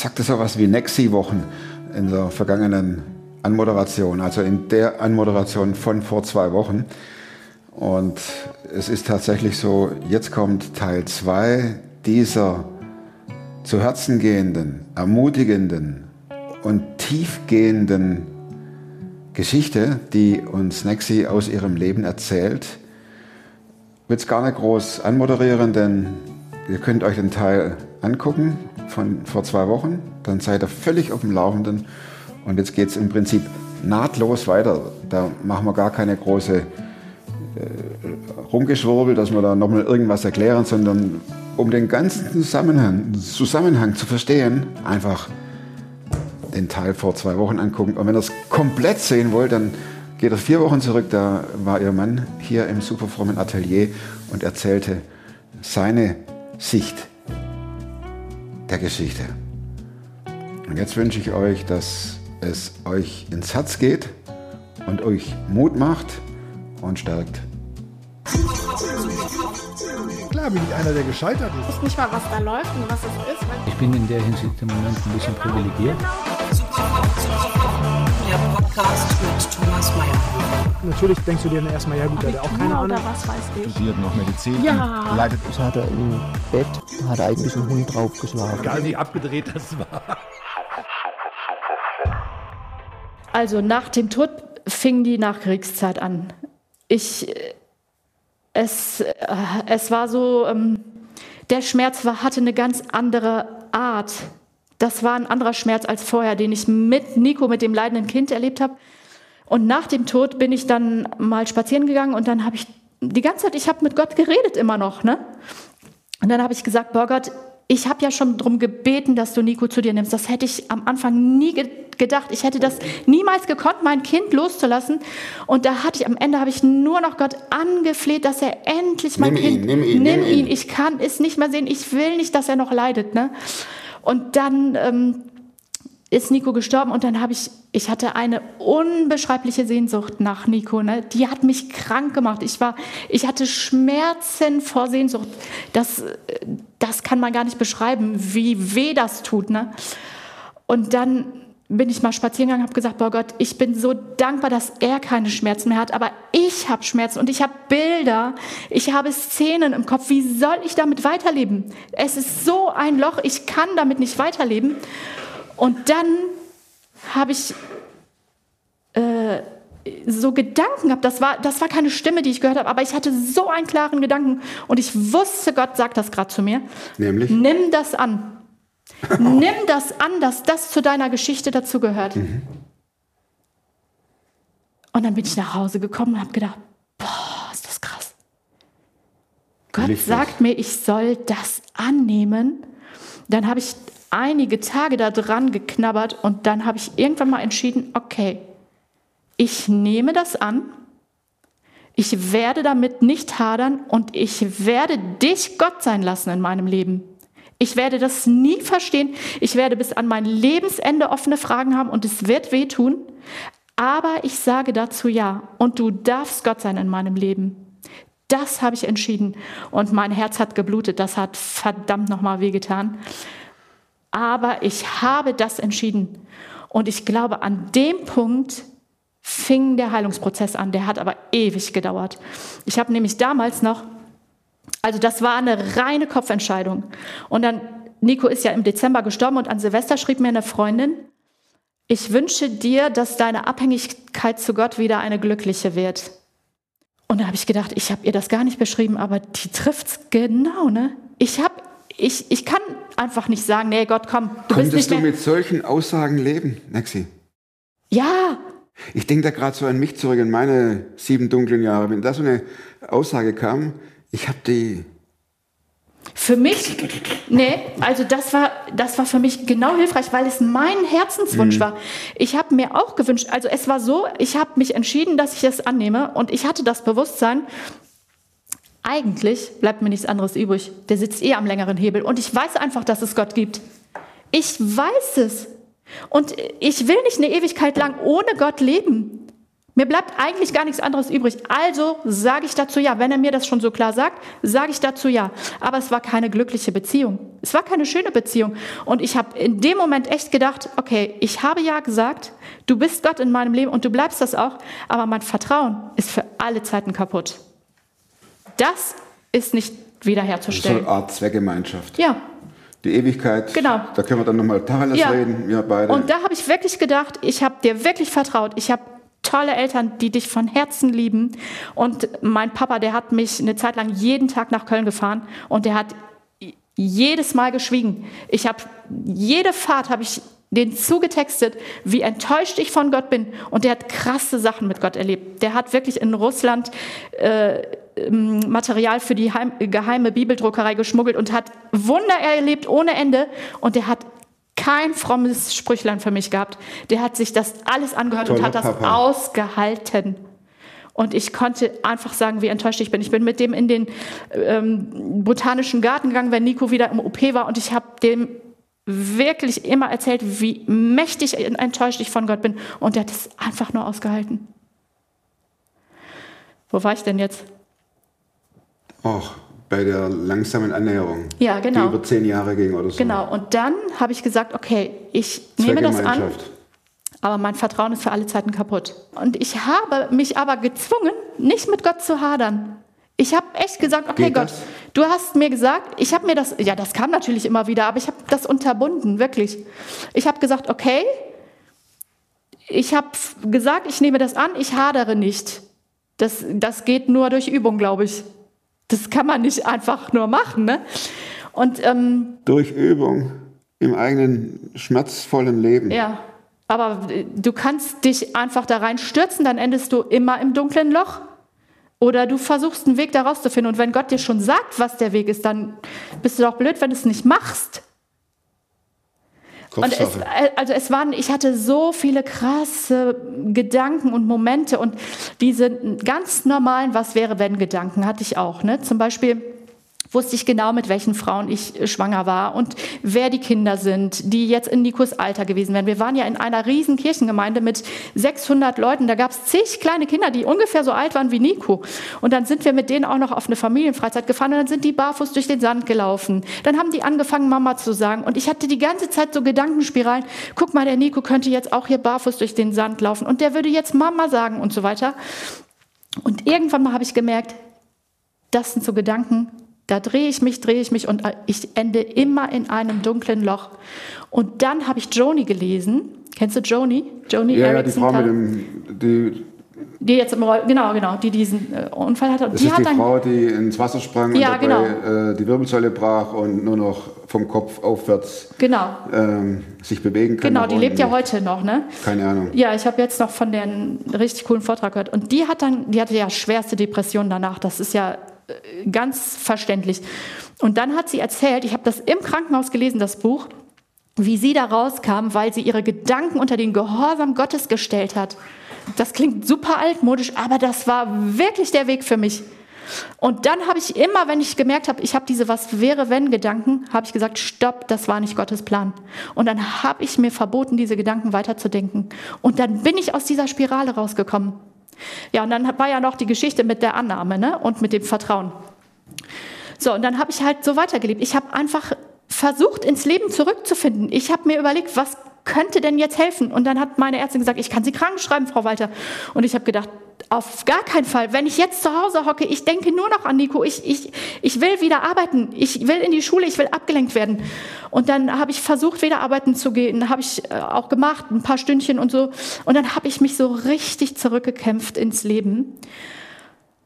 sagte sowas wie Nexi-Wochen in der vergangenen Anmoderation, also in der Anmoderation von vor zwei Wochen. Und es ist tatsächlich so, jetzt kommt Teil 2 dieser zu Herzen gehenden, ermutigenden und tiefgehenden Geschichte, die uns Nexi aus ihrem Leben erzählt. Ich will es gar nicht groß anmoderieren, denn ihr könnt euch den Teil angucken von vor zwei Wochen. Dann seid ihr völlig auf dem Laufenden. Und jetzt geht es im Prinzip nahtlos weiter. Da machen wir gar keine große äh, Rumgeschwurbel, dass wir da nochmal irgendwas erklären, sondern um den ganzen Zusammenhang, Zusammenhang zu verstehen, einfach den Teil vor zwei Wochen angucken. Und wenn ihr es komplett sehen wollt, dann geht er vier Wochen zurück. Da war ihr Mann hier im superfrommen Atelier und erzählte seine Sicht der Geschichte. Und jetzt wünsche ich euch, dass es euch ins Herz geht und euch Mut macht und stärkt. Klar bin ich einer, der gescheitert ist. Ich weiß nicht mal, was da läuft und was es ist. Ich bin in der Hinsicht im Moment ein bisschen privilegiert. Der Podcast mit Thomas Mayer. Natürlich denkst du dir dann erstmal, ja gut, der hat auch keine Ahnung. was weiß ich. studiert noch Medizin, Ja. leitet Das hat er im Bett, da hat er eigentlich einen Hund draufgeschlagen. Egal wie abgedreht das war. Also nach dem Tod fing die Nachkriegszeit an. Ich, äh, es, äh, es war so, ähm, der Schmerz war, hatte eine ganz andere Art. Das war ein anderer Schmerz als vorher, den ich mit Nico, mit dem leidenden Kind erlebt habe. Und nach dem Tod bin ich dann mal spazieren gegangen und dann habe ich die ganze Zeit, ich habe mit Gott geredet immer noch, ne? Und dann habe ich gesagt, boah Gott, ich habe ja schon darum gebeten, dass du Nico zu dir nimmst. Das hätte ich am Anfang nie ge gedacht. Ich hätte das niemals gekonnt, mein Kind loszulassen. Und da hatte ich am Ende habe ich nur noch Gott angefleht, dass er endlich mein Nimm Kind ihn, nimm ihn, nimm ihn. ihn. Ich kann es nicht mehr sehen. Ich will nicht, dass er noch leidet. Ne? Und dann ähm, ist Nico gestorben und dann habe ich, ich hatte eine unbeschreibliche Sehnsucht nach Nico. Ne? Die hat mich krank gemacht. Ich war, ich hatte Schmerzen vor Sehnsucht. Das, das kann man gar nicht beschreiben, wie weh das tut. Ne? Und dann bin ich mal spazieren gegangen, habe gesagt, boah Gott, ich bin so dankbar, dass er keine Schmerzen mehr hat, aber ich habe Schmerzen und ich habe Bilder, ich habe Szenen im Kopf. Wie soll ich damit weiterleben? Es ist so ein Loch, ich kann damit nicht weiterleben. Und dann habe ich äh, so Gedanken gehabt. Das war, das war keine Stimme, die ich gehört habe, aber ich hatte so einen klaren Gedanken und ich wusste, Gott sagt das gerade zu mir. Nämlich? Nimm das an. Nimm das an, dass das zu deiner Geschichte dazugehört. Und dann bin ich nach Hause gekommen und habe gedacht, boah, ist das krass. Gott Lichtlos. sagt mir, ich soll das annehmen. Dann habe ich einige Tage da dran geknabbert und dann habe ich irgendwann mal entschieden, okay, ich nehme das an, ich werde damit nicht hadern und ich werde dich Gott sein lassen in meinem Leben. Ich werde das nie verstehen. Ich werde bis an mein Lebensende offene Fragen haben und es wird wehtun. Aber ich sage dazu ja. Und du darfst Gott sein in meinem Leben. Das habe ich entschieden. Und mein Herz hat geblutet. Das hat verdammt nochmal wehgetan. Aber ich habe das entschieden. Und ich glaube, an dem Punkt fing der Heilungsprozess an. Der hat aber ewig gedauert. Ich habe nämlich damals noch, also das war eine reine Kopfentscheidung. Und dann, Nico ist ja im Dezember gestorben und an Silvester schrieb mir eine Freundin, ich wünsche dir, dass deine Abhängigkeit zu Gott wieder eine glückliche wird. Und da habe ich gedacht, ich habe ihr das gar nicht beschrieben, aber die trifft's genau, ne? Ich habe ich, ich kann einfach nicht sagen, nee, Gott, komm, du bist Konntest nicht du mehr. mit solchen Aussagen leben, Nexi? Ja, Ich denke da gerade so an mich zurück, in meine sieben dunklen Jahre. Wenn da so eine Aussage kam, ich habe die Für mich, nee, also das war, das war für mich genau hilfreich, weil es mein Herzenswunsch war. Ich habe mir auch gewünscht, also es war so, ich habe mich entschieden, dass ich es annehme und ich hatte das Bewusstsein, eigentlich bleibt mir nichts anderes übrig. Der sitzt eh am längeren Hebel und ich weiß einfach, dass es Gott gibt. Ich weiß es. Und ich will nicht eine Ewigkeit lang ohne Gott leben. Mir bleibt eigentlich gar nichts anderes übrig. Also sage ich dazu ja. Wenn er mir das schon so klar sagt, sage ich dazu ja. Aber es war keine glückliche Beziehung. Es war keine schöne Beziehung. Und ich habe in dem Moment echt gedacht, okay, ich habe ja gesagt, du bist Gott in meinem Leben und du bleibst das auch. Aber mein Vertrauen ist für alle Zeiten kaputt. Das ist nicht wiederherzustellen. eine Art Zweckgemeinschaft. Ja, Die Ewigkeit, Genau. da können wir dann nochmal Tacheles Ja. reden, wir beide. Und da habe ich wirklich gedacht, ich habe dir wirklich vertraut. Ich habe tolle Eltern, die dich von Herzen lieben. Und mein Papa, der hat mich eine Zeit lang jeden Tag nach Köln gefahren und der hat jedes Mal geschwiegen. Ich habe jede Fahrt habe ich den zugetextet, wie enttäuscht ich von Gott bin. Und der hat krasse Sachen mit Gott erlebt. Der hat wirklich in Russland äh, ähm, Material für die heim, geheime Bibeldruckerei geschmuggelt und hat Wunder erlebt ohne Ende. Und der hat kein frommes Sprüchlein für mich gehabt. Der hat sich das alles angehört und Toller hat das Papa. ausgehalten. Und ich konnte einfach sagen, wie enttäuscht ich bin. Ich bin mit dem in den ähm, botanischen Garten gegangen, wenn Nico wieder im OP war. Und ich habe dem wirklich immer erzählt, wie mächtig enttäuscht ich von Gott bin. Und der hat es einfach nur ausgehalten. Wo war ich denn jetzt? Auch bei der langsamen Annäherung. Ja, genau. Die über zehn Jahre ging oder so. Genau. Und dann habe ich gesagt, okay, ich nehme das an. Aber mein Vertrauen ist für alle Zeiten kaputt. Und ich habe mich aber gezwungen, nicht mit Gott zu hadern. Ich habe echt gesagt, okay Geht Gott, das? du hast mir gesagt, ich habe mir das, ja, das kam natürlich immer wieder, aber ich habe das unterbunden, wirklich. Ich habe gesagt, okay, ich habe gesagt, ich nehme das an, ich hadere nicht. Das, das geht nur durch Übung, glaube ich. Das kann man nicht einfach nur machen. Ne? Und ähm, Durch Übung im eigenen schmerzvollen Leben. Ja, aber äh, du kannst dich einfach da rein stürzen, dann endest du immer im dunklen Loch. Oder du versuchst einen Weg da rauszufinden. Und wenn Gott dir schon sagt, was der Weg ist, dann bist du doch blöd, wenn du es nicht machst. Und es, Kopfsache. äh, also es waren, ich hatte so viele krasse Gedanken und Momente und diese ganz normalen Was wäre wenn Gedanken hatte ich auch. Ne? Zum Beispiel wusste ich genau, mit welchen Frauen ich äh, schwanger war und wer die Kinder sind, die jetzt in Nikos Alter gewesen wären. Wir waren ja in einer riesen Kirchengemeinde mit 600 Leuten. Da gab es zig kleine Kinder, die ungefähr so alt waren wie Nico. Und dann sind wir mit denen auch noch auf eine Familienfreizeit gefahren und dann sind die barfuß durch den Sand gelaufen. Dann haben die angefangen, Mama zu sagen. Und ich hatte die ganze Zeit so Gedankenspiralen. Guck mal, der Nico könnte jetzt auch hier barfuß durch den Sand laufen und der würde jetzt Mama sagen und so weiter. Und irgendwann mal habe ich gemerkt, das sind so Gedanken, da drehe ich mich, drehe ich mich und ich ende immer in einem dunklen Loch. Und dann habe ich Joni gelesen. Kennst du Joni? Joni ja, ja, die Erickson, Frau mit dem, die, die jetzt im Roll, genau, genau, die diesen äh, Unfall hatte. Das die ist hat die dann, Frau, die ins Wasser sprang Ja, und dabei äh, die Wirbelsäule brach und nur noch vom Kopf aufwärts genau, ähm, sich bewegen kann. genau, die lebt ja heute noch, ne? Keine Ahnung. Ja, ich habe jetzt noch von der einen richtig coolen Vortrag gehört. Und die hat dann, die hatte ja schwerste Depressionen danach. Das ist ja äh, ganz verständlich. Und dann hat sie erzählt, ich habe das im Krankenhaus gelesen, das Buch, wie sie da rauskam, weil sie ihre Gedanken unter den Gehorsam Gottes gestellt hat. Das klingt super altmodisch, aber das war wirklich der Weg für mich. Und dann habe ich immer, wenn ich gemerkt habe, ich habe diese Was wäre wenn Gedanken, habe ich gesagt, stopp, das war nicht Gottes Plan. Und dann habe ich mir verboten, diese Gedanken weiterzudenken. Und dann bin ich aus dieser Spirale rausgekommen. Ja, und dann war ja noch die Geschichte mit der Annahme ne? und mit dem Vertrauen. So, und dann habe ich halt so weitergelebt. Ich habe einfach versucht, ins Leben zurückzufinden. Ich habe mir überlegt, was könnte denn jetzt helfen? Und dann hat meine Ärztin gesagt, ich kann Sie krank schreiben, Frau Walter. Und ich habe gedacht, auf gar keinen Fall. Wenn ich jetzt zu Hause hocke, ich denke nur noch an Nico. Ich, ich, ich will wieder arbeiten. Ich will in die Schule. Ich will abgelenkt werden. Und dann habe ich versucht, wieder arbeiten zu gehen. Habe ich äh, auch gemacht, ein paar Stündchen und so. Und dann habe ich mich so richtig zurückgekämpft ins Leben.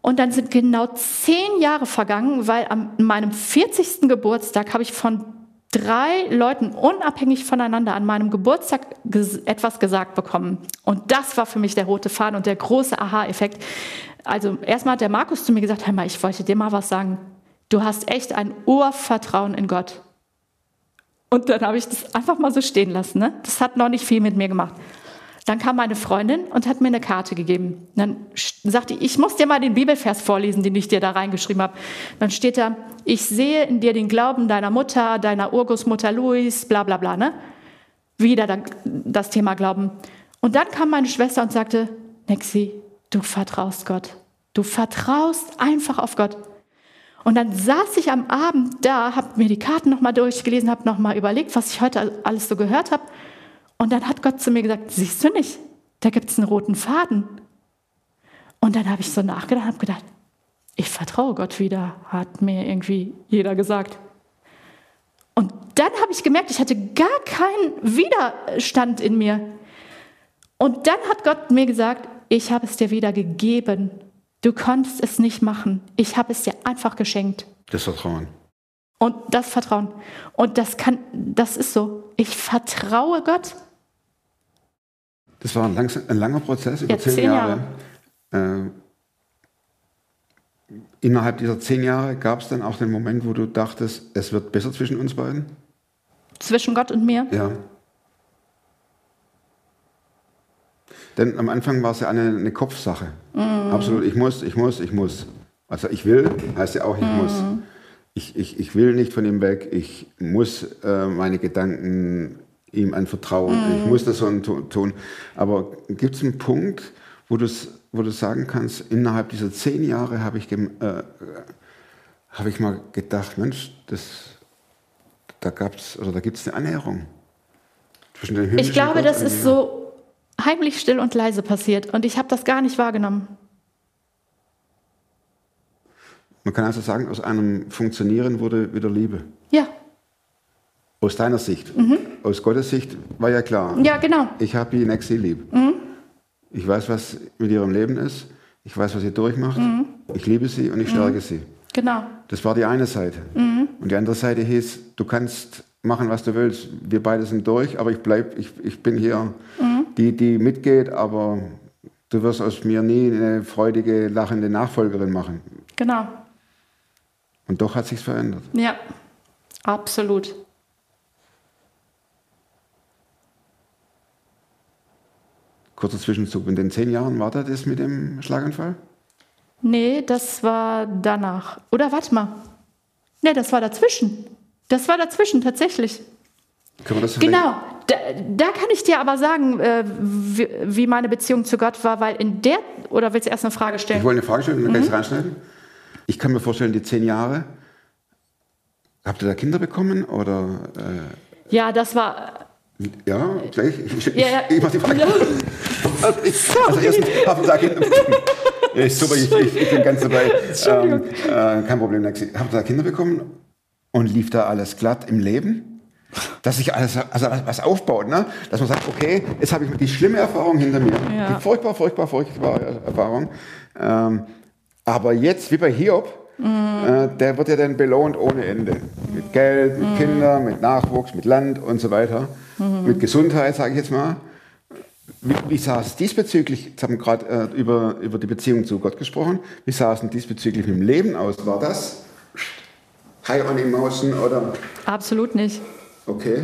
Und dann sind genau zehn Jahre vergangen, weil an meinem 40. Geburtstag habe ich von drei Leuten unabhängig voneinander an meinem Geburtstag ges etwas gesagt bekommen. Und das war für mich der rote Faden und der große Aha-Effekt. Also erstmal hat der Markus zu mir gesagt, hör mal, ich wollte dir mal was sagen. Du hast echt ein Urvertrauen in Gott. Und dann habe ich das einfach mal so stehen lassen. Ne? Das hat noch nicht viel mit mir gemacht. Dann kam meine Freundin und hat mir eine Karte gegeben. Dann sagte ich, ich muss dir mal den Bibelvers vorlesen, den ich dir da reingeschrieben habe. Dann steht da, ich sehe in dir den Glauben deiner Mutter, deiner Urgroßmutter Louis, bla bla bla. Ne? Wieder das Thema Glauben. Und dann kam meine Schwester und sagte, Nexi, du vertraust Gott. Du vertraust einfach auf Gott. Und dann saß ich am Abend da, habe mir die Karten nochmal durchgelesen, habe nochmal überlegt, was ich heute alles so gehört habe. Und dann hat Gott zu mir gesagt, siehst du nicht, da gibt es einen roten Faden. Und dann habe ich so nachgedacht, habe gedacht, ich vertraue Gott wieder, hat mir irgendwie jeder gesagt. Und dann habe ich gemerkt, ich hatte gar keinen Widerstand in mir. Und dann hat Gott mir gesagt, ich habe es dir wieder gegeben. Du konntest es nicht machen. Ich habe es dir einfach geschenkt. Das Vertrauen. Und das Vertrauen. Und das kann, das ist so. Ich vertraue Gott. Das war ein, langs ein langer Prozess über Ja, zehn, zehn Jahre. Äh, innerhalb dieser zehn Jahre gab es dann auch den Moment, wo du dachtest, es wird besser zwischen uns beiden? Zwischen Gott und mir. Ja. Denn am Anfang war es ja eine, eine Kopfsache. Absolut, ich muss, ich muss, ich muss. Also ich will, heißt ja auch, ich muss. Ich, ich, ich will nicht von ihm weg, ich muss äh, meine Gedanken ihm anvertrauen, ich muss das so tu- tun. Aber gibt es einen Punkt, wo, wo du sagen kannst, innerhalb dieser zehn Jahre habe ich, äh, habe ich mal gedacht, Mensch, das, da gab's oder da gibt es eine Annäherung zwischen dem Ich glaube, Gott das ist so heimlich still und leise passiert. Und ich habe das gar nicht wahrgenommen. Man kann also sagen, aus einem Funktionieren wurde wieder Liebe. Ja, Aus deiner Sicht. Aus Gottes Sicht war ja klar. ja, genau. Ich habe die Nexi lieb. Ich weiß, was mit ihrem Leben ist. Ich weiß, was sie durchmacht. Ich liebe sie und ich stärke sie. Genau. Das war die eine Seite. Und die andere Seite hieß, du kannst machen, was du willst. Wir beide sind durch, aber ich bleib, ich, ich bin hier die, die mitgeht, aber du wirst aus mir nie eine freudige, lachende Nachfolgerin machen. Genau. Und doch hat sich's verändert. Ja, absolut. Kurzer Zwischenzug. In den zehn Jahren war da das mit dem Schlaganfall? Nee, das war danach. Oder warte mal. Nee, das war dazwischen. Das war dazwischen tatsächlich. Können wir das Genau. Da, da kann ich dir aber sagen, äh, wie, wie meine Beziehung zu Gott war, weil in der. Oder willst du erst eine Frage Ich stellen? wollte eine Frage stellen und dann Mhm. kann ich es reinschneiden. Ich kann mir vorstellen, die zehn Jahre, habt ihr da Kinder bekommen? Oder, Ja, das war. äh, ja, gleich. Ich, ich, Ja, ja. ich mach die Frage. Also, ich, also erstens, habt ihr da Kinder bekommen? Ja, ist super, ich, ich, ich bin ganz dabei. Ähm, äh, kein Problem, Lexi. Habt ihr da Kinder bekommen? Und lief da alles glatt im Leben? Dass sich alles, also was aufbaut, ne? Dass man sagt, okay, jetzt habe ich die schlimme Erfahrung hinter mir. Ja. Die furchtbar, furchtbar, furchtbare Erfahrung. Ähm, aber jetzt, wie bei Hiob, äh, der wird ja dann belohnt ohne Ende. Mit Geld, mit Kindern, mit Nachwuchs, mit Land und so weiter. Mit Gesundheit, sage ich jetzt mal. Wie, wie sah es diesbezüglich, jetzt haben wir gerade äh, über, über die Beziehung zu Gott gesprochen, wie sah es denn diesbezüglich mit dem Leben aus? War das High on Emotion oder Absolut nicht. okay?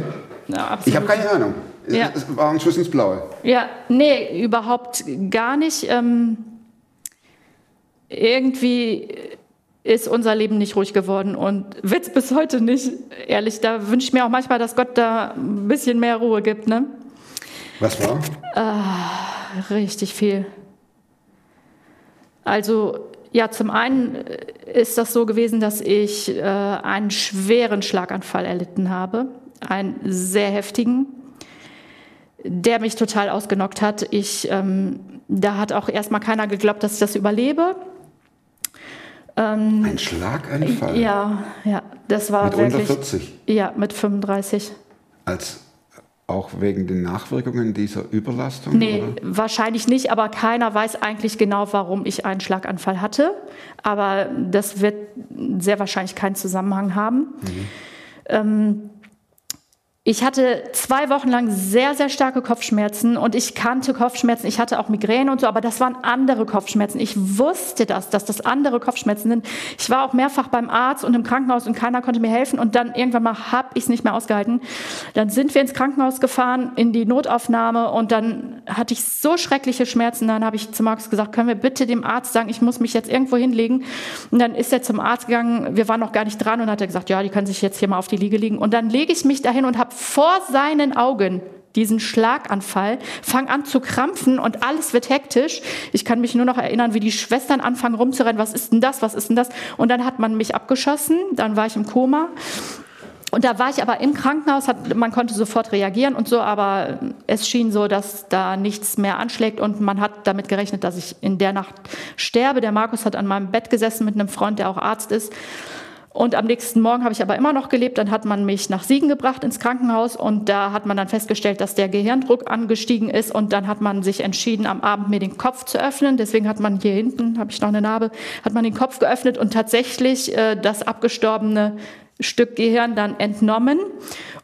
Ja, absolut. Ich habe keine Ahnung. Ja. Es war ein Schuss ins Blaue. Ja, nee, überhaupt gar nicht. Ähm, irgendwie ist unser Leben nicht ruhig geworden und wird es bis heute nicht. Ehrlich, da wünsche ich mir auch manchmal, dass Gott da ein bisschen mehr Ruhe gibt. Ne? Was war? Richtig viel. Also, ja, zum einen ist das so gewesen, dass ich äh, einen schweren Schlaganfall erlitten habe. Einen sehr heftigen, der mich total ausgenockt hat. Ich, ähm, da hat auch erstmal keiner geglaubt, dass ich das überlebe. Ein Schlaganfall. Ja, ja, das war Mit unter wirklich. 40. Ja, mit 35. Als auch wegen den Nachwirkungen dieser Überlastung? Nee, Oder? wahrscheinlich nicht, aber keiner weiß eigentlich genau, warum ich einen Schlaganfall hatte. Aber das wird sehr wahrscheinlich keinen Zusammenhang haben. Ähm, ich hatte zwei Wochen lang sehr, sehr starke Kopfschmerzen und ich kannte Kopfschmerzen. Ich hatte auch Migräne und so, aber das waren andere Kopfschmerzen. Ich wusste das, dass das andere Kopfschmerzen sind. Ich war auch mehrfach beim Arzt und im Krankenhaus und keiner konnte mir helfen. Und dann irgendwann mal habe ich es nicht mehr ausgehalten. Dann sind wir ins Krankenhaus gefahren, in die Notaufnahme und dann hatte ich so schreckliche Schmerzen. Dann habe ich zu Markus gesagt, können wir bitte dem Arzt sagen, ich muss mich jetzt irgendwo hinlegen. Und dann ist er zum Arzt gegangen. Wir waren noch gar nicht dran und hat er gesagt, ja, die können sich jetzt hier mal auf die Liege legen. Und dann lege ich mich dahin und habe habe vor seinen Augen diesen Schlaganfall, fang an zu krampfen und alles wird hektisch. Ich kann mich nur noch erinnern, wie die Schwestern anfangen rumzurennen. Was ist denn das? Was ist denn das? Und dann hat man mich abgeschossen. Dann war ich im Koma. Und da war ich aber im Krankenhaus, hat, man konnte sofort reagieren und so, aber es schien so, dass da nichts mehr anschlägt und man hat damit gerechnet, dass ich in der Nacht sterbe. Der Markus hat an meinem Bett gesessen mit einem Freund, der auch Arzt ist. Und am nächsten Morgen habe ich aber immer noch gelebt. Dann hat man mich nach Siegen gebracht ins Krankenhaus und da hat man dann festgestellt, dass der Gehirndruck angestiegen ist und dann hat man sich entschieden, am Abend mir den Kopf zu öffnen. Deswegen hat man hier hinten, habe ich noch eine Narbe, hat man den Kopf geöffnet und tatsächlich äh, das abgestorbene Stück Gehirn dann entnommen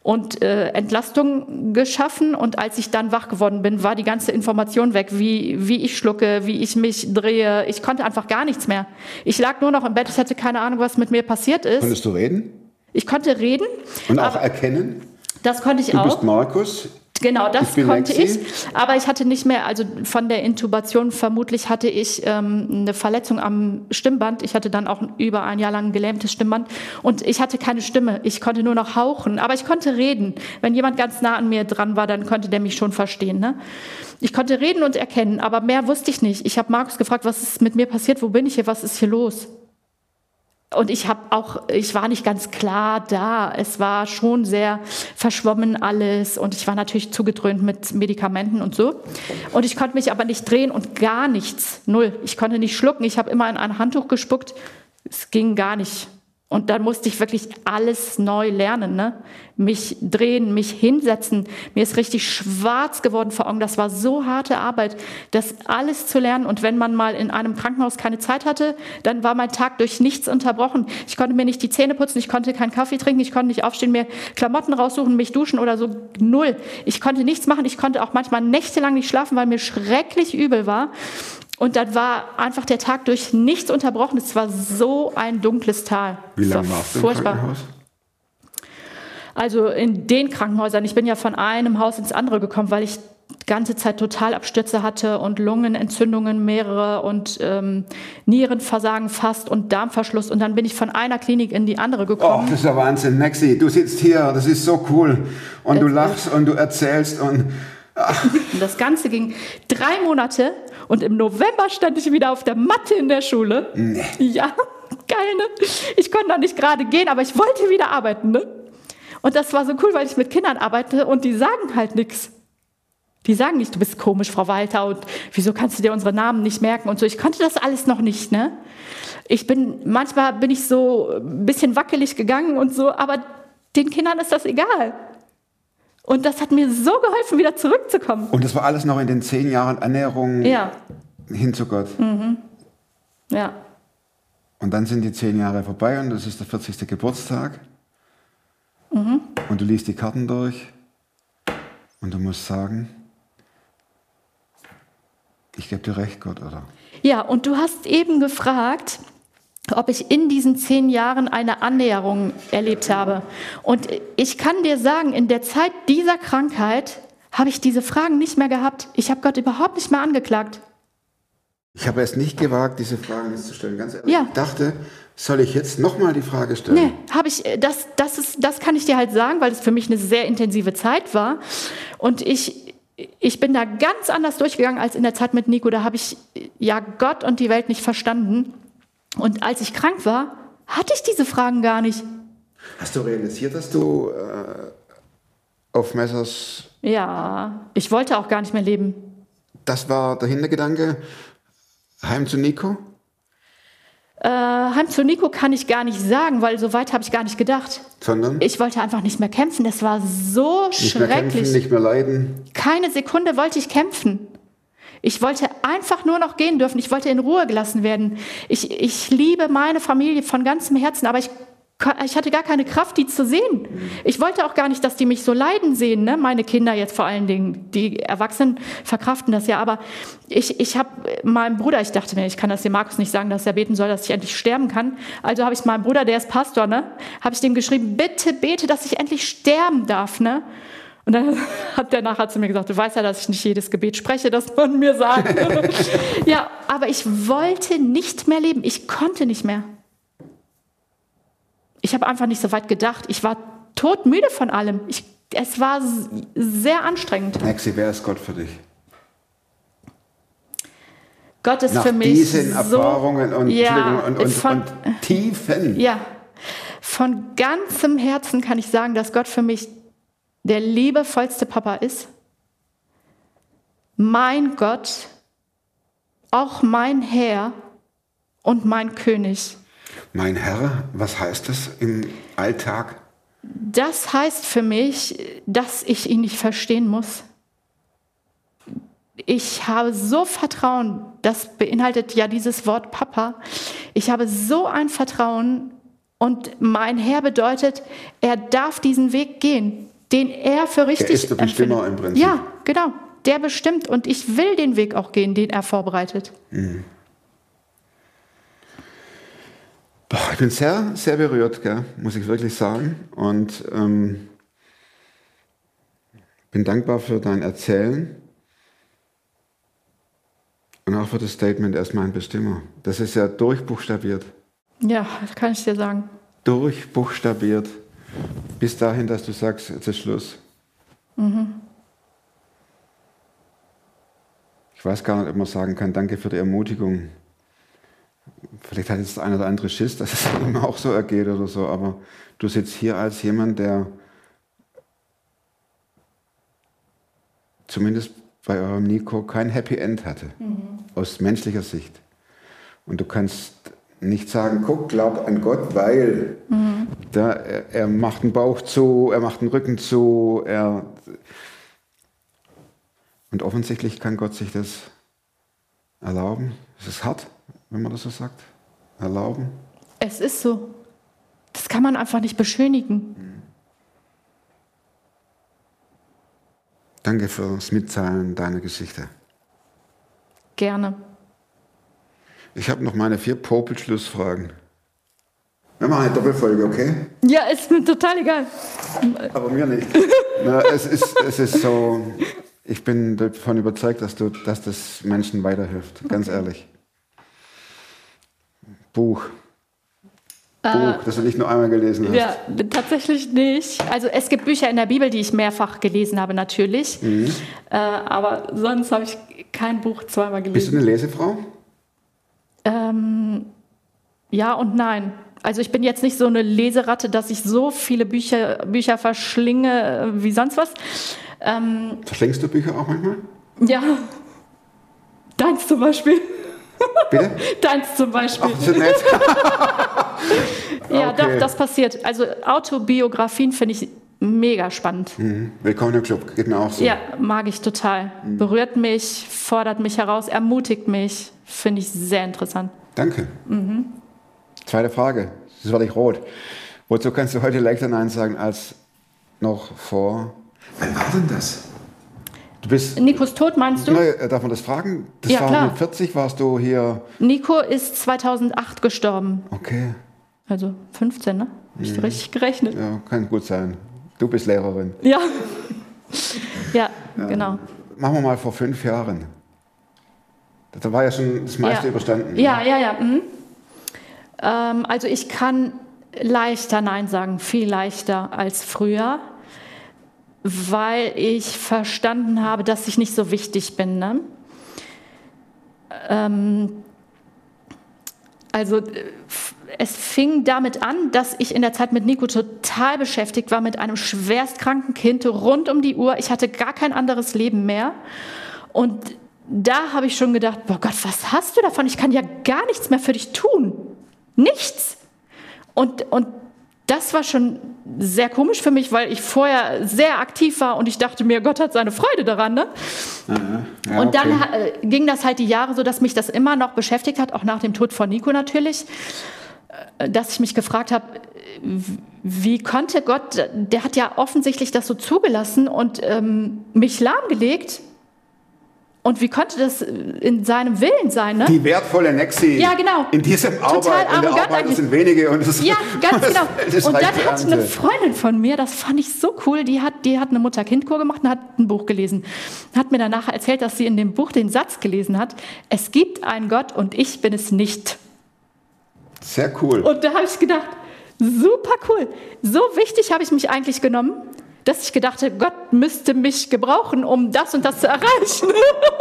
und äh, Entlastung geschaffen. Und als ich dann wach geworden bin, war die ganze Information weg, wie, wie ich schlucke, wie ich mich drehe. Ich konnte einfach gar nichts mehr. Ich lag nur noch im Bett, ich hatte keine Ahnung, was mit mir passiert ist. Konntest du reden? Ich konnte reden. Und auch erkennen? Das konnte ich du auch. Du bist Markus, Genau, das ich konnte Lexi. ich. Aber ich hatte nicht mehr, also von der Intubation vermutlich hatte ich ähm, eine Verletzung am Stimmband. Ich hatte dann auch über ein Jahr lang ein gelähmtes Stimmband und ich hatte keine Stimme. Ich konnte nur noch hauchen, aber ich konnte reden. Wenn jemand ganz nah an mir dran war, dann konnte der mich schon verstehen. Ne? Ich konnte reden und erkennen, aber mehr wusste ich nicht. Ich habe Markus gefragt, was ist mit mir passiert? Wo bin ich hier? Was ist hier los? Und ich habe auch, ich war nicht ganz klar da. Es war schon sehr verschwommen alles und ich war natürlich zugedröhnt mit Medikamenten und so. Und ich konnte mich aber nicht drehen und gar nichts, null. Ich konnte nicht schlucken. Ich habe immer in ein Handtuch gespuckt. Es ging gar nicht. Und dann musste ich wirklich alles neu lernen, ne? Mich drehen, mich hinsetzen. Mir ist richtig schwarz geworden vor Augen. Das war so harte Arbeit, das alles zu lernen. Und wenn man mal in einem Krankenhaus keine Zeit hatte, dann war mein Tag durch nichts unterbrochen. Ich konnte mir nicht die Zähne putzen, ich konnte keinen Kaffee trinken, ich konnte nicht aufstehen, mir Klamotten raussuchen, mich duschen oder so. Null. Ich konnte nichts machen. Ich konnte auch manchmal nächtelang nicht schlafen, weil mir schrecklich übel war. Und dann war einfach der Tag durch nichts unterbrochen. Es war so ein dunkles Tal. Wie lange war warst du im furchtbar. Krankenhaus? Also in den Krankenhäusern. Ich bin ja von einem Haus ins andere gekommen, weil ich die ganze Zeit Totalabstürze hatte und Lungenentzündungen mehrere und ähm, Nierenversagen fast und Darmverschluss. Und dann bin ich von einer Klinik in die andere Oh, gekommen. das ist ja Wahnsinn, Maxi. Du sitzt hier, das ist so cool. Und du Das- lachst und du erzählst und Und das Ganze ging drei Monate und im November stand ich wieder auf der Matte in der Schule. Ja, geil, ne? Ich konnte noch nicht gerade gehen, aber ich wollte wieder arbeiten, ne? Und das war so cool, weil ich mit Kindern arbeite und die sagen halt nichts. Die sagen nicht, du bist komisch, Frau Walter, und wieso kannst du dir unsere Namen nicht merken und so. Ich konnte das alles noch nicht, ne? Ich bin, manchmal bin ich so ein bisschen wackelig gegangen und so, aber den Kindern ist das egal. Und das hat mir so geholfen, wieder zurückzukommen. Und das war alles noch in den zehn Jahren Ernährung Ja, hin zu Gott. ja. Und dann sind die zehn Jahre vorbei und das ist der 40. Geburtstag. Mhm. Und du liest die Karten durch und du musst sagen, ich gebe dir recht, Gott, oder? Ja, und du hast eben gefragt, ob ich in diesen zehn Jahren eine Annäherung erlebt habe. Und ich kann dir sagen, in der Zeit dieser Krankheit habe ich diese Fragen nicht mehr gehabt. Ich habe Gott überhaupt nicht mehr angeklagt. Ich habe es nicht gewagt, diese Fragen jetzt zu stellen. Ganz ehrlich, Ja. ich dachte, soll ich jetzt nochmal die Frage stellen? Nee, habe ich, äh, das, das, ist, das kann ich dir halt sagen, weil es für mich eine sehr intensive Zeit war. Und ich, ich bin da ganz anders durchgegangen als in der Zeit mit Nico. Da habe ich äh, ja Gott und die Welt nicht verstanden. Und als ich krank war, hatte ich diese Fragen gar nicht. Hast du realisiert, dass du äh, auf Messers, Ja, ich wollte auch gar nicht mehr leben. das war der Hintergedanke, heim zu Nico? Äh, heim zu Nico kann ich gar nicht sagen, weil so weit habe ich gar nicht gedacht. Sondern Ich wollte einfach nicht mehr kämpfen. Das war so nicht mehr schrecklich. kämpfen, nicht mehr leiden. Keine Sekunde wollte ich kämpfen. Ich wollte einfach nur noch gehen dürfen. Ich wollte in Ruhe gelassen werden. Ich, ich liebe meine Familie von ganzem Herzen, aber ich, ich hatte gar keine Kraft, die zu sehen. Ich wollte auch gar nicht, dass die mich so leiden sehen. Ne? Meine Kinder jetzt vor allen Dingen. Die Erwachsenen verkraften das ja. Aber ich, ich habe meinem Bruder, ich dachte mir, ich kann das dem Markus nicht sagen, dass er beten soll, dass ich endlich sterben kann. Also habe ich meinem Bruder, der ist Pastor, ne, habe ich dem geschrieben, bitte bete, dass ich endlich sterben darf. Ne? Und dann hat der nachher zu mir gesagt, du weißt ja, dass ich nicht jedes Gebet spreche, das man mir sagt. ja, aber ich wollte nicht mehr leben. Ich konnte nicht mehr. Ich habe einfach nicht so weit gedacht. Ich war todmüde von allem. Ich es war sehr anstrengend. Maxi, wer ist Gott für dich? Gott ist Nach für mich diesen so, Erfahrungen und, ja, und, und, von, und Tiefen. ja, von ganzem Herzen kann ich sagen, dass Gott für mich der liebevollste Papa ist. Mein Gott, auch mein Herr und mein König. Mein Herr, was heißt das im Alltag? Das heißt für mich, dass ich ihn nicht verstehen muss. Ich habe so Vertrauen, das beinhaltet ja dieses Wort Papa. Ich habe so ein Vertrauen und mein Herr bedeutet, er darf diesen Weg gehen, den er für richtig ist der Bestimmer empfindet. im Prinzip. Ja, genau. Der bestimmt und ich will den Weg auch gehen, den er vorbereitet. Boah, ich bin sehr, sehr berührt, gell? muss ich wirklich sagen. Und ähm, bin dankbar für dein Erzählen und auch für das Statement, er ist mein Bestimmer. Das ist ja durchbuchstabiert. Ja, das kann ich dir sagen. Durchbuchstabiert. Bis dahin, dass du sagst, jetzt ist Schluss. Ich weiß gar nicht, ob man sagen kann, danke für die Ermutigung. Vielleicht hat jetzt der eine oder andere Schiss, dass es ihm auch so ergeht oder so, aber du sitzt hier als jemand, der zumindest bei eurem Nico kein Happy End hatte, aus menschlicher Sicht. Und du kannst nicht sagen, guck, glaub an Gott, weil da, er, er macht den Bauch zu, er macht den Rücken zu, er und offensichtlich kann Gott sich das erlauben. Es ist hart, wenn man das so sagt. Erlauben. Es ist so. Das kann man einfach nicht beschönigen. Danke fürs Mitteilen deiner Geschichte. Gerne. Ich habe noch meine vier Popelschlussfragen. Wir machen eine Doppelfolge, okay? Ja, ist mir total egal. Aber mir nicht. Na, es, ist, es ist so, ich bin davon überzeugt, dass, du, dass das Menschen weiterhilft, ganz ehrlich. Buch. Buch, das du nicht nur einmal gelesen hast. Ja, tatsächlich nicht. Also es gibt Bücher in der Bibel, die ich mehrfach gelesen habe, natürlich. Mhm. Äh, aber sonst habe ich kein Buch zweimal Bist du gelesen. eine Lesefrau? Ähm, ja und nein. Also ich bin jetzt nicht so eine Leseratte, dass ich so viele Bücher, Bücher verschlinge äh, wie sonst was. Ähm, Verschlingst du Bücher auch manchmal? ja. Deins zum Beispiel. Bitte? Deins zum Beispiel. Ach, so nett. ja, okay. doch, das passiert. Also Autobiografien finde ich mega spannend. Willkommen im Club, geht mir auch so. Ja, mag ich total. Berührt mich, fordert mich heraus, ermutigt mich. Finde ich sehr interessant. Danke. Zweite Frage, das werde ich rot. Wozu kannst du heute leichter Nein sagen als noch vor... Wann war denn das? Du bist... Nikos Tod meinst du? Darf man das fragen? Das Ja, war klar. mit 40, warst du hier... Nico ist 2008 gestorben. Okay, Also 15, ne? Hab Mhm. ich richtig gerechnet. ja, kann gut sein. Du bist Lehrerin. Ja. ja, genau. Machen wir mal vor fünf Jahren. Da war ja schon das meiste ja. überstanden. Ja, ja, ja. Mhm. Ähm, also ich kann leichter Nein sagen, viel leichter als früher, weil ich verstanden habe, dass ich nicht so wichtig bin. Ne? Ähm, also äh, es fing damit an, dass ich in der Zeit mit Nico total beschäftigt war, mit einem schwerstkranken Kind rund um die Uhr. Ich hatte gar kein anderes Leben mehr. Und da habe ich schon gedacht, boah Gott, was hast du davon? Ich kann ja gar nichts mehr für dich tun. Nichts. Und, und das war schon sehr komisch für mich, weil ich vorher sehr aktiv war und ich dachte mir, Gott hat seine Freude daran. Ne? Ja, und dann okay. äh, ging das halt die Jahre so, dass mich das immer noch beschäftigt hat, auch nach dem Tod von Nico natürlich, äh, dass ich mich gefragt habe, wie konnte Gott, der hat ja offensichtlich das so zugelassen und ähm, mich lahmgelegt. Und wie konnte das in seinem Willen sein? Ne? Die wertvolle Nexi. Ja, genau. In diesem Total Arbeit, in der Arbeit eigentlich. sind wenige und es Ja, ganz genau. Und dann reiche hat eine. Freundin von mir, das fand ich so cool, die hat, die hat eine Mutter-Kind-Kur gemacht und hat ein Buch gelesen. Hat mir danach erzählt, dass sie in dem Buch den Satz gelesen hat, es gibt einen Gott und ich bin es nicht. Sehr cool. Und da habe ich gedacht, super cool. So wichtig habe ich mich eigentlich genommen, dass ich gedacht habe, Gott müsste mich gebrauchen, um das und das zu erreichen.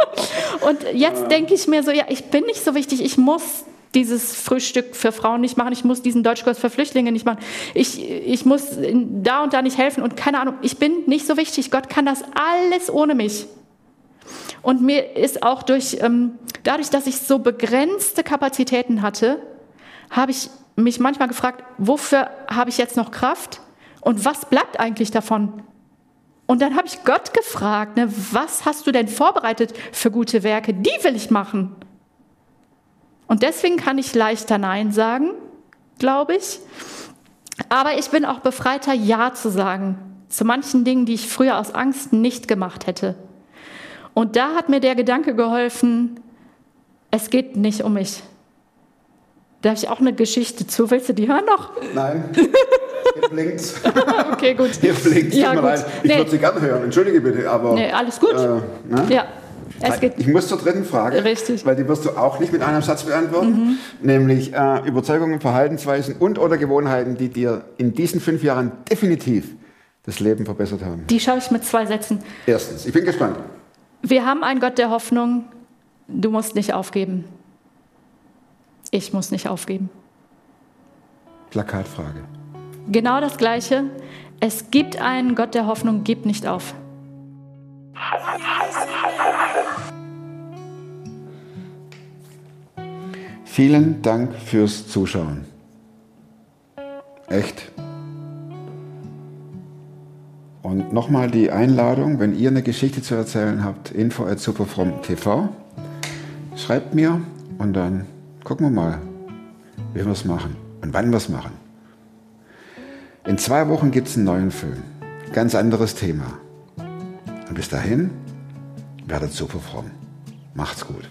und jetzt denke ich mir so, ja, ich bin nicht so wichtig, ich muss dieses Frühstück für Frauen nicht machen, ich muss diesen Deutschkurs für Flüchtlinge nicht machen, ich, ich muss da und da nicht helfen und keine Ahnung, ich bin nicht so wichtig, Gott kann das alles ohne mich. Und mir ist auch durch, ähm, dadurch, dass ich so begrenzte Kapazitäten hatte, habe ich mich manchmal gefragt, wofür habe ich jetzt noch Kraft und was bleibt eigentlich davon? Und dann habe ich Gott gefragt, ne, was hast du denn vorbereitet für gute Werke? Die will ich machen. Und deswegen kann ich leichter Nein sagen, glaube ich. Aber ich bin auch befreiter, Ja zu sagen zu manchen Dingen, die ich früher aus Angst nicht gemacht hätte. Und da hat mir der Gedanke geholfen, es geht nicht um mich. Da habe ich auch eine Geschichte zu. Willst du die hören noch? Nein. Hier blinkt's. okay, gut. Hier blinkt's. Ja, Tut mir leid. Ich Nee. würde sie gerne hören. Entschuldige bitte, aber. Nee, alles gut. Äh, ne? Ja, es geht. Ich muss zur dritten Frage. Richtig. Mhm. Weil die wirst du auch nicht mit einem Satz beantworten. Nämlich äh, Überzeugungen, Verhaltensweisen und oder Gewohnheiten, die dir in diesen fünf Jahren definitiv das Leben verbessert haben. Die schaue ich mit zwei Sätzen. Erstens, ich bin gespannt. Wir haben einen Gott der Hoffnung. Du musst nicht aufgeben. Ich muss nicht aufgeben. Plakatfrage. Genau das Gleiche. Es gibt einen Gott der Hoffnung, gib nicht auf. Vielen Dank fürs Zuschauen. Echt. Und nochmal die Einladung, wenn ihr eine Geschichte zu erzählen habt, info at superfromtv. Schreibt mir und dann gucken wir mal, wie wir es machen und wann wir es machen. In zwei Wochen gibt es einen neuen Film. Ganz anderes Thema. Und bis dahin, werdet super fromm. Macht's gut.